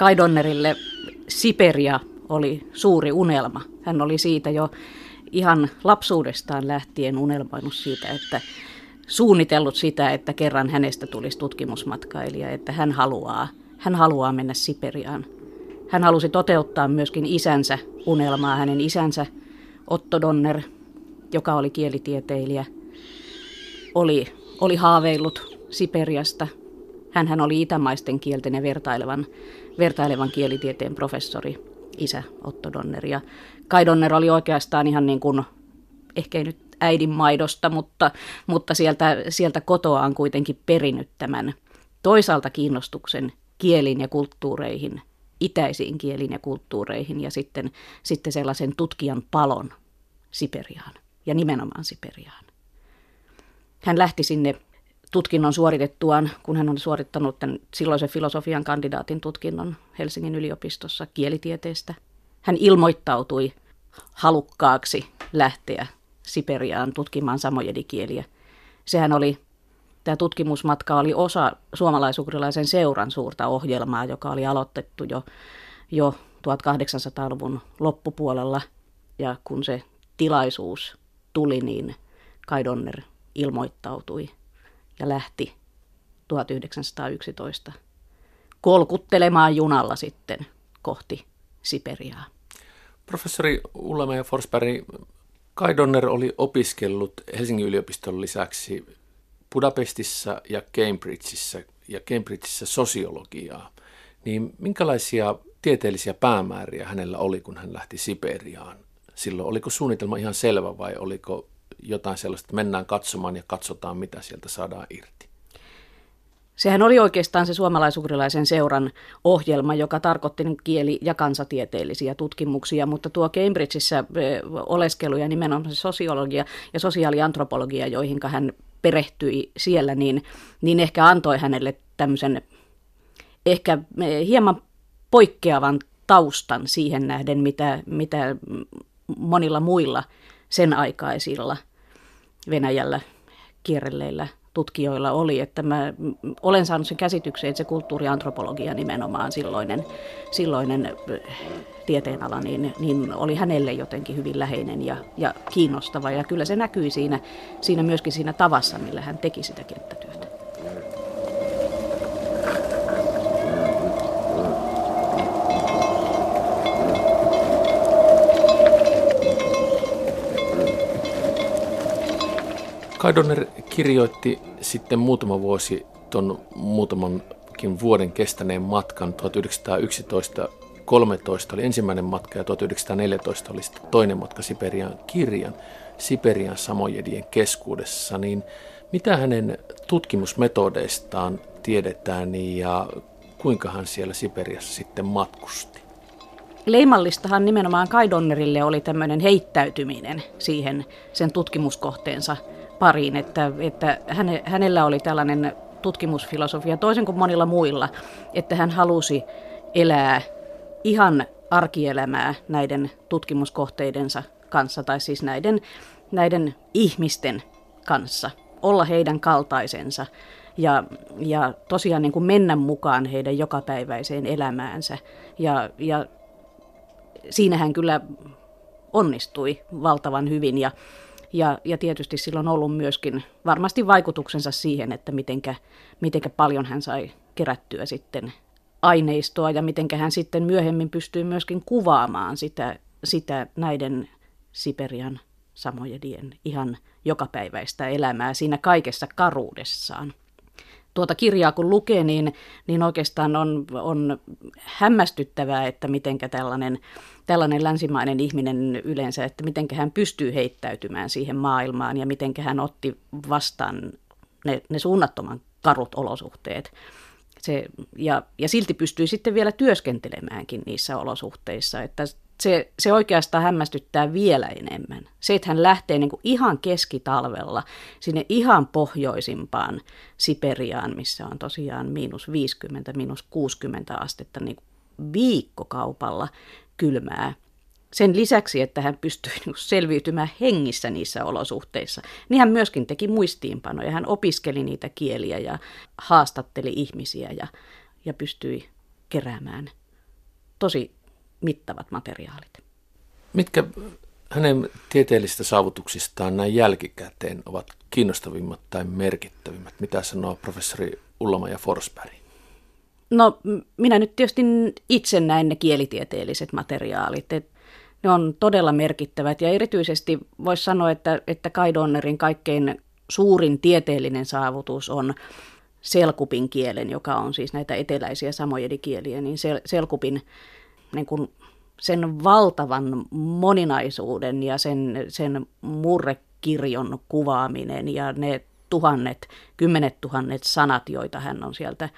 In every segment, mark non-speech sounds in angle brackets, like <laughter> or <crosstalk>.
Kai Donnerille Siperia oli suuri unelma. Hän oli siitä jo ihan lapsuudestaan lähtien unelmoinut siitä, että suunnitellut sitä, että kerran hänestä tulisi tutkimusmatkailija, että hän haluaa, hän haluaa mennä Siperiaan. Hän halusi toteuttaa myöskin isänsä unelmaa. Hänen isänsä Otto Donner, joka oli kielitieteilijä, oli, oli haaveillut Siperiasta. hän oli itämaisten kielten ja vertailevan, vertailevan kielitieteen professori, isä Otto Donner. Ja Kai Donner oli oikeastaan ihan niin kuin, ehkä ei nyt äidin maidosta, mutta, mutta sieltä, sieltä kotoaan kuitenkin perinyt tämän toisaalta kiinnostuksen kielin ja kulttuureihin, itäisiin kielin ja kulttuureihin ja sitten, sitten sellaisen tutkijan palon Siperiaan ja nimenomaan Siperiaan. Hän lähti sinne tutkinnon suoritettuaan, kun hän on suorittanut tämän silloisen filosofian kandidaatin tutkinnon Helsingin yliopistossa kielitieteestä. Hän ilmoittautui halukkaaksi lähteä Siperiaan tutkimaan samojedikieliä. Sehän oli, tämä tutkimusmatka oli osa suomalaisukrilaisen seuran suurta ohjelmaa, joka oli aloitettu jo, jo 1800-luvun loppupuolella. Ja kun se tilaisuus tuli, niin Kai Donner ilmoittautui ja lähti 1911 kolkuttelemaan junalla sitten kohti Siperiaa. Professori Ulla ja Forsberg, Kai Donner oli opiskellut Helsingin yliopiston lisäksi Budapestissa ja Cambridgeissa ja Cambridgeissa sosiologiaa. Niin minkälaisia tieteellisiä päämääriä hänellä oli, kun hän lähti Siperiaan? Silloin oliko suunnitelma ihan selvä vai oliko jotain sellaista, että mennään katsomaan ja katsotaan, mitä sieltä saadaan irti? Sehän oli oikeastaan se suomalaisugrilaisen seuran ohjelma, joka tarkoitti kieli- ja kansatieteellisiä tutkimuksia, mutta tuo Cambridgeissa oleskelu ja nimenomaan sosiologia ja sosiaaliantropologia, joihin hän perehtyi siellä, niin, niin ehkä antoi hänelle tämmöisen ehkä hieman poikkeavan taustan siihen nähden, mitä, mitä monilla muilla sen aikaisilla Venäjällä kierrelleillä tutkijoilla oli, että mä olen saanut sen käsityksen, että se kulttuuriantropologia nimenomaan silloinen, silloinen tieteenala, niin, niin oli hänelle jotenkin hyvin läheinen ja, ja kiinnostava. Ja kyllä se näkyi siinä, siinä myöskin siinä tavassa, millä hän teki sitä kenttätyötä. Kai Donner kirjoitti sitten muutama vuosi tuon muutamankin vuoden kestäneen matkan. 1911 13 oli ensimmäinen matka ja 1914 oli sitten toinen matka Siperian kirjan, Siperian samojedien keskuudessa, niin mitä hänen tutkimusmetodeistaan tiedetään ja kuinka hän siellä Siperiassa sitten matkusti? Leimallistahan nimenomaan Kai Donnerille oli tämmöinen heittäytyminen siihen sen tutkimuskohteensa pariin, että, että häne, hänellä oli tällainen tutkimusfilosofia toisen kuin monilla muilla, että hän halusi elää ihan arkielämää näiden tutkimuskohteidensa kanssa, tai siis näiden, näiden ihmisten kanssa, olla heidän kaltaisensa ja, ja tosiaan niin kuin mennä mukaan heidän jokapäiväiseen elämäänsä. Ja, ja siinä hän kyllä onnistui valtavan hyvin ja, ja, ja tietysti sillä on ollut myöskin varmasti vaikutuksensa siihen, että mitenkä, mitenkä paljon hän sai kerättyä sitten aineistoa ja miten hän sitten myöhemmin pystyy myöskin kuvaamaan sitä, sitä näiden Siperian samojedien ihan jokapäiväistä elämää siinä kaikessa karuudessaan. Tuota kirjaa kun lukee, niin, niin oikeastaan on, on hämmästyttävää, että miten tällainen, tällainen länsimainen ihminen yleensä, että miten hän pystyy heittäytymään siihen maailmaan ja miten hän otti vastaan ne, ne suunnattoman karut olosuhteet se, ja, ja silti pystyy sitten vielä työskentelemäänkin niissä olosuhteissa. Että se, se oikeastaan hämmästyttää vielä enemmän. Se, että hän lähtee niin kuin ihan keskitalvella sinne ihan pohjoisimpaan Siperiaan, missä on tosiaan miinus 50, miinus 60 astetta niin kuin viikkokaupalla kylmää sen lisäksi, että hän pystyi niin selviytymään hengissä niissä olosuhteissa, niin hän myöskin teki muistiinpanoja. Hän opiskeli niitä kieliä ja haastatteli ihmisiä ja, ja pystyi keräämään tosi mittavat materiaalit. Mitkä hänen tieteellisistä saavutuksistaan näin jälkikäteen ovat kiinnostavimmat tai merkittävimmät? Mitä sanoo professori Ullama ja Forsberg? No minä nyt tietysti itse näin ne kielitieteelliset materiaalit. Et ne on todella merkittävät ja erityisesti voisi sanoa, että, että Kai Donnerin kaikkein suurin tieteellinen saavutus on selkupin kielen, joka on siis näitä eteläisiä samojedikieliä, niin sel, selkupin niin kuin sen valtavan moninaisuuden ja sen, sen murrekirjon kuvaaminen ja ne tuhannet, kymmenet tuhannet sanat, joita hän on sieltä,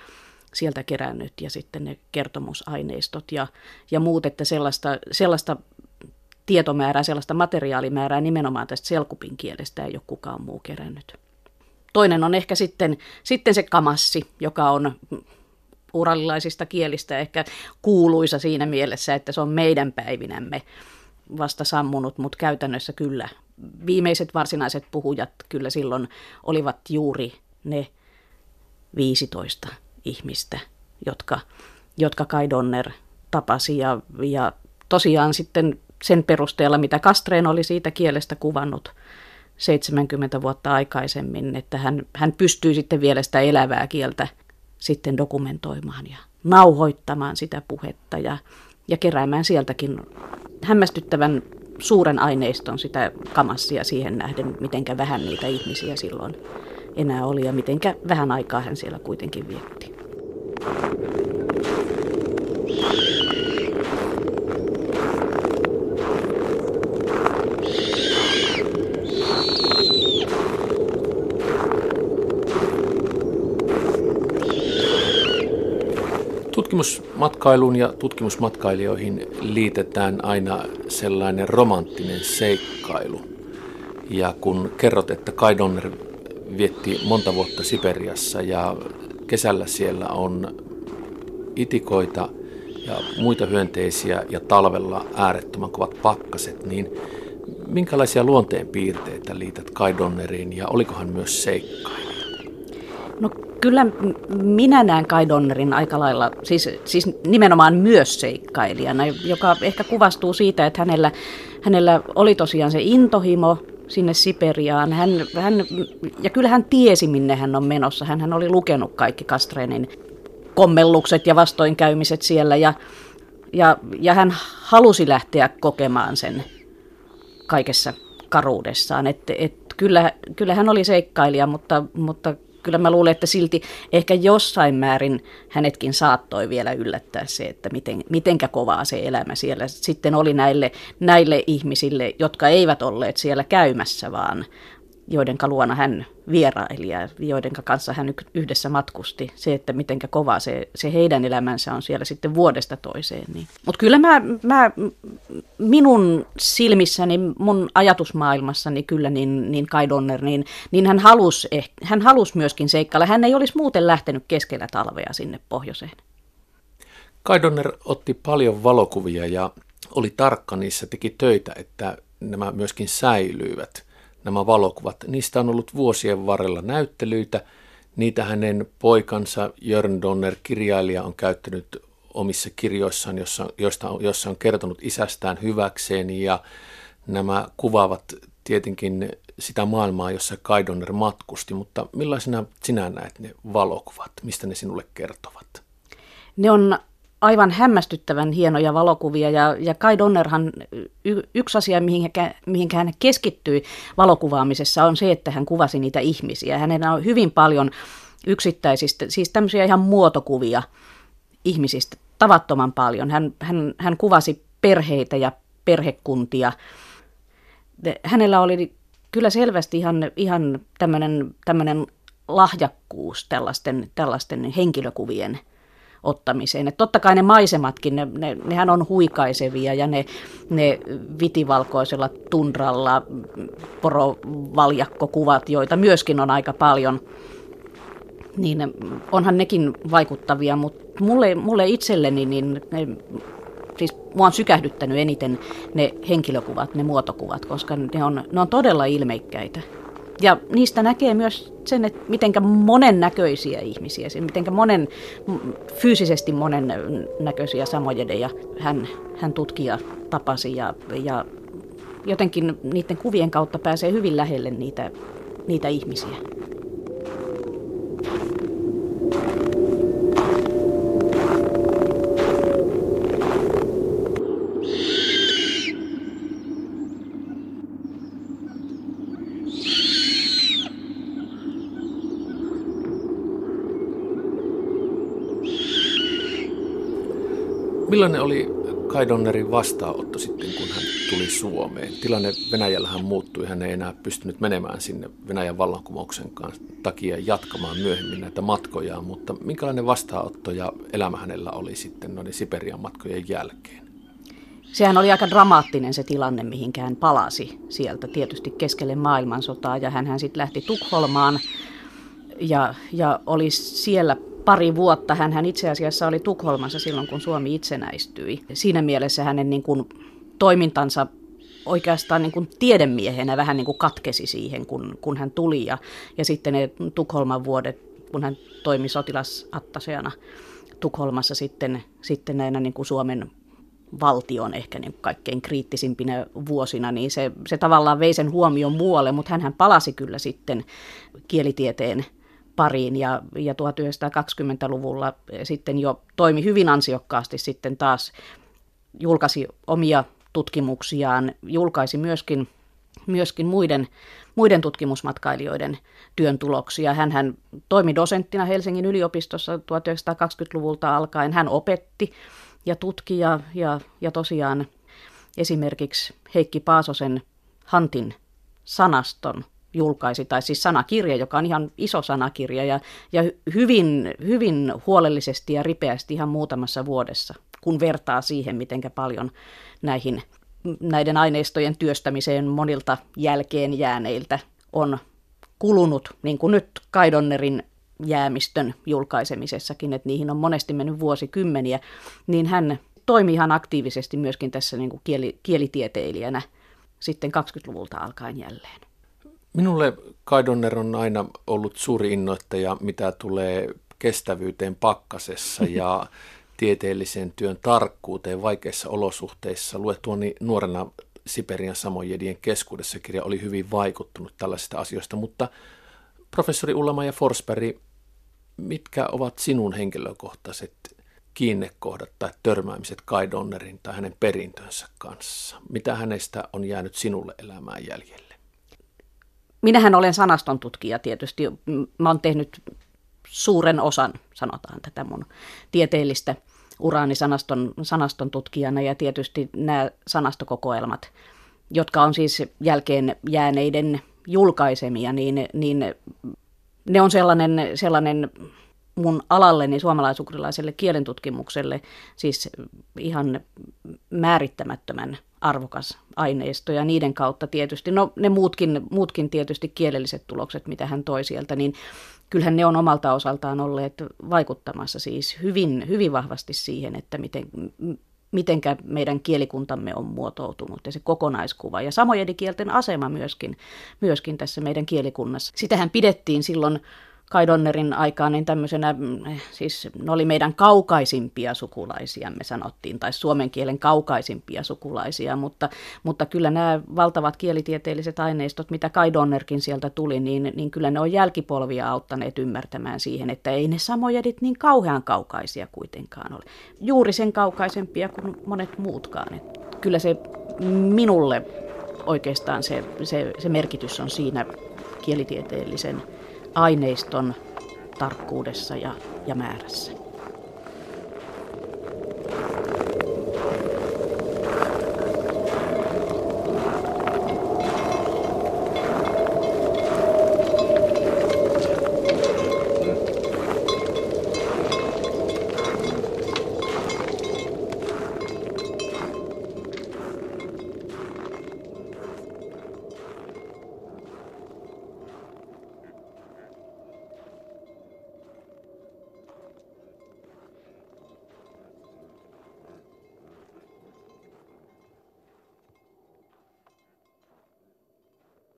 sieltä kerännyt ja sitten ne kertomusaineistot ja, ja muut, että sellaista, sellaista tietomäärää, sellaista materiaalimäärää nimenomaan tästä selkupin kielestä ei ole kukaan muu kerännyt. Toinen on ehkä sitten, sitten se kamassi, joka on uralilaisista kielistä ehkä kuuluisa siinä mielessä, että se on meidän päivinämme vasta sammunut, mutta käytännössä kyllä viimeiset varsinaiset puhujat kyllä silloin olivat juuri ne 15 ihmistä, jotka, jotka Kai Donner tapasi ja, ja tosiaan sitten sen perusteella, mitä Kastreen oli siitä kielestä kuvannut 70 vuotta aikaisemmin, että hän, hän pystyy sitten vielä sitä elävää kieltä sitten dokumentoimaan ja nauhoittamaan sitä puhetta ja, ja keräämään sieltäkin hämmästyttävän suuren aineiston sitä kamassia siihen nähden, mitenkä vähän niitä ihmisiä silloin enää oli ja mitenkä vähän aikaa hän siellä kuitenkin vietti. Tutkimusmatkailuun ja tutkimusmatkailijoihin liitetään aina sellainen romanttinen seikkailu. Ja kun kerrot, että Kai Donner vietti monta vuotta Siperiassa ja kesällä siellä on itikoita ja muita hyönteisiä ja talvella äärettömän kovat pakkaset, niin minkälaisia luonteen piirteitä liität Kai Donneriin ja olikohan myös seikkailija? No kyllä minä näen Kai Donnerin aika lailla, siis, siis nimenomaan myös seikkailijana, joka ehkä kuvastuu siitä, että hänellä, hänellä oli tosiaan se intohimo sinne Siperiaan. Hän, hän, ja kyllä hän tiesi, minne hän on menossa. Hän, hän oli lukenut kaikki Kastrenin kommellukset ja vastoinkäymiset siellä ja, ja, ja hän halusi lähteä kokemaan sen kaikessa karuudessaan. Et, et, kyllä, kyllä hän oli seikkailija, mutta, mutta kyllä mä luulen, että silti ehkä jossain määrin hänetkin saattoi vielä yllättää se, että miten, mitenkä kovaa se elämä siellä sitten oli näille, näille ihmisille, jotka eivät olleet siellä käymässä, vaan, joiden luona hän vieraili ja joiden kanssa hän yhdessä matkusti. Se, että miten kova se, se heidän elämänsä on siellä sitten vuodesta toiseen. Niin. Mutta kyllä mä, mä, minun silmissäni, mun ajatusmaailmassani kyllä niin, niin Kai Donner, niin, niin hän halusi eh, hän halus myöskin seikkailla. Hän ei olisi muuten lähtenyt keskellä talvea sinne pohjoiseen. Kai Donner otti paljon valokuvia ja oli tarkka niissä, teki töitä, että nämä myöskin säilyivät – nämä valokuvat. Niistä on ollut vuosien varrella näyttelyitä. Niitä hänen poikansa Jörn Donner, kirjailija, on käyttänyt omissa kirjoissaan, jossa, joista, jossa on kertonut isästään hyväkseen ja nämä kuvaavat tietenkin sitä maailmaa, jossa Kai Donner matkusti, mutta millaisena sinä näet ne valokuvat? Mistä ne sinulle kertovat? Ne on aivan hämmästyttävän hienoja valokuvia ja, ja Kai Donnerhan y, yksi asia, mihinkä hän keskittyi valokuvaamisessa on se, että hän kuvasi niitä ihmisiä. Hänellä on hyvin paljon yksittäisistä, siis tämmöisiä ihan muotokuvia ihmisistä, tavattoman paljon. Hän, hän, hän kuvasi perheitä ja perhekuntia. Hänellä oli kyllä selvästi ihan, ihan tämmöinen lahjakkuus tällaisten, tällaisten henkilökuvien – ottamiseen. Et totta kai ne maisematkin, ne, ne, nehän on huikaisevia ja ne, ne vitivalkoisella tundralla porovaljakkokuvat, joita myöskin on aika paljon, niin onhan nekin vaikuttavia, mutta mulle, mulle itselleni niin ne, siis mua on sykähdyttänyt eniten ne henkilökuvat, ne muotokuvat, koska ne on, ne on todella ilmeikkäitä. Ja niistä näkee myös sen, että miten monennäköisiä ihmisiä, miten monen, fyysisesti monennäköisiä samojedeja hän, hän tutkija tapasi ja, ja jotenkin niiden kuvien kautta pääsee hyvin lähelle niitä, niitä ihmisiä. Millainen oli Kai Donnerin vastaanotto sitten, kun hän tuli Suomeen? Tilanne Venäjällähän muuttui, hän ei enää pystynyt menemään sinne Venäjän vallankumouksen takia jatkamaan myöhemmin näitä matkoja, mutta minkälainen vastaanotto ja elämä hänellä oli sitten noiden Siperian matkojen jälkeen? Sehän oli aika dramaattinen se tilanne, mihin hän palasi sieltä tietysti keskelle maailmansotaa ja hän sitten lähti Tukholmaan ja, ja oli siellä pari vuotta. Hän, itse asiassa oli Tukholmassa silloin, kun Suomi itsenäistyi. Siinä mielessä hänen niin kuin, toimintansa oikeastaan niin kuin tiedemiehenä vähän niin kuin katkesi siihen, kun, kun hän tuli. Ja, ja sitten ne Tukholman vuodet, kun hän toimi sotilasattaseana Tukholmassa sitten, sitten näinä niin kuin Suomen valtion ehkä niin kaikkein kriittisimpinä vuosina, niin se, se tavallaan vei sen huomion muualle, mutta hän palasi kyllä sitten kielitieteen pariin ja, ja 1920-luvulla sitten jo toimi hyvin ansiokkaasti sitten taas, julkaisi omia tutkimuksiaan, julkaisi myöskin, myöskin muiden, muiden tutkimusmatkailijoiden työn tuloksia. Hän, hän toimi dosenttina Helsingin yliopistossa 1920-luvulta alkaen. Hän opetti ja tutki ja, ja, ja tosiaan esimerkiksi Heikki Paasosen Hantin sanaston julkaisi, tai siis sanakirja, joka on ihan iso sanakirja ja, ja hyvin, hyvin huolellisesti ja ripeästi ihan muutamassa vuodessa, kun vertaa siihen, miten paljon näihin, näiden aineistojen työstämiseen monilta jälkeen jääneiltä on kulunut, niin kuin nyt Kaidonnerin jäämistön julkaisemisessakin, että niihin on monesti mennyt vuosikymmeniä, niin hän toimi ihan aktiivisesti myöskin tässä niin kuin kieli, kielitieteilijänä sitten 20-luvulta alkaen jälleen. Minulle Kai Donner on aina ollut suuri innoittaja, mitä tulee kestävyyteen pakkasessa ja <laughs> tieteellisen työn tarkkuuteen vaikeissa olosuhteissa. Luettuani nuorena Siperian samojedien keskuudessa kirja oli hyvin vaikuttunut tällaisista asioista, mutta professori Ullama ja Forsberg, mitkä ovat sinun henkilökohtaiset kiinnekohdat tai törmäämiset Kai Donnerin tai hänen perintönsä kanssa? Mitä hänestä on jäänyt sinulle elämään jäljelle? Minähän olen sanaston tutkija tietysti. Mä oon tehnyt suuren osan, sanotaan tätä mun tieteellistä uraani sanaston, sanaston tutkijana ja tietysti nämä sanastokokoelmat, jotka on siis jälkeen jääneiden julkaisemia, niin, niin ne on sellainen, sellainen mun alalleni suomalaisukrilaiselle kielentutkimukselle siis ihan määrittämättömän arvokas aineisto ja niiden kautta tietysti, no ne muutkin, muutkin tietysti kielelliset tulokset, mitä hän toi sieltä, niin kyllähän ne on omalta osaltaan olleet vaikuttamassa siis hyvin, hyvin vahvasti siihen, että miten, mitenkä meidän kielikuntamme on muotoutunut ja se kokonaiskuva ja samojen kielten asema myöskin, myöskin tässä meidän kielikunnassa. Sitähän pidettiin silloin Kai Donnerin aikaan niin tämmöisenä, mm, siis ne oli meidän kaukaisimpia sukulaisia, me sanottiin, tai suomen kielen kaukaisimpia sukulaisia, mutta, mutta kyllä nämä valtavat kielitieteelliset aineistot, mitä Kai Donnerkin sieltä tuli, niin, niin kyllä ne on jälkipolvia auttaneet ymmärtämään siihen, että ei ne samojedit niin kauhean kaukaisia kuitenkaan ole. Juuri sen kaukaisempia kuin monet muutkaan. Et kyllä se minulle oikeastaan se, se, se merkitys on siinä kielitieteellisen aineiston tarkkuudessa ja, ja määrässä.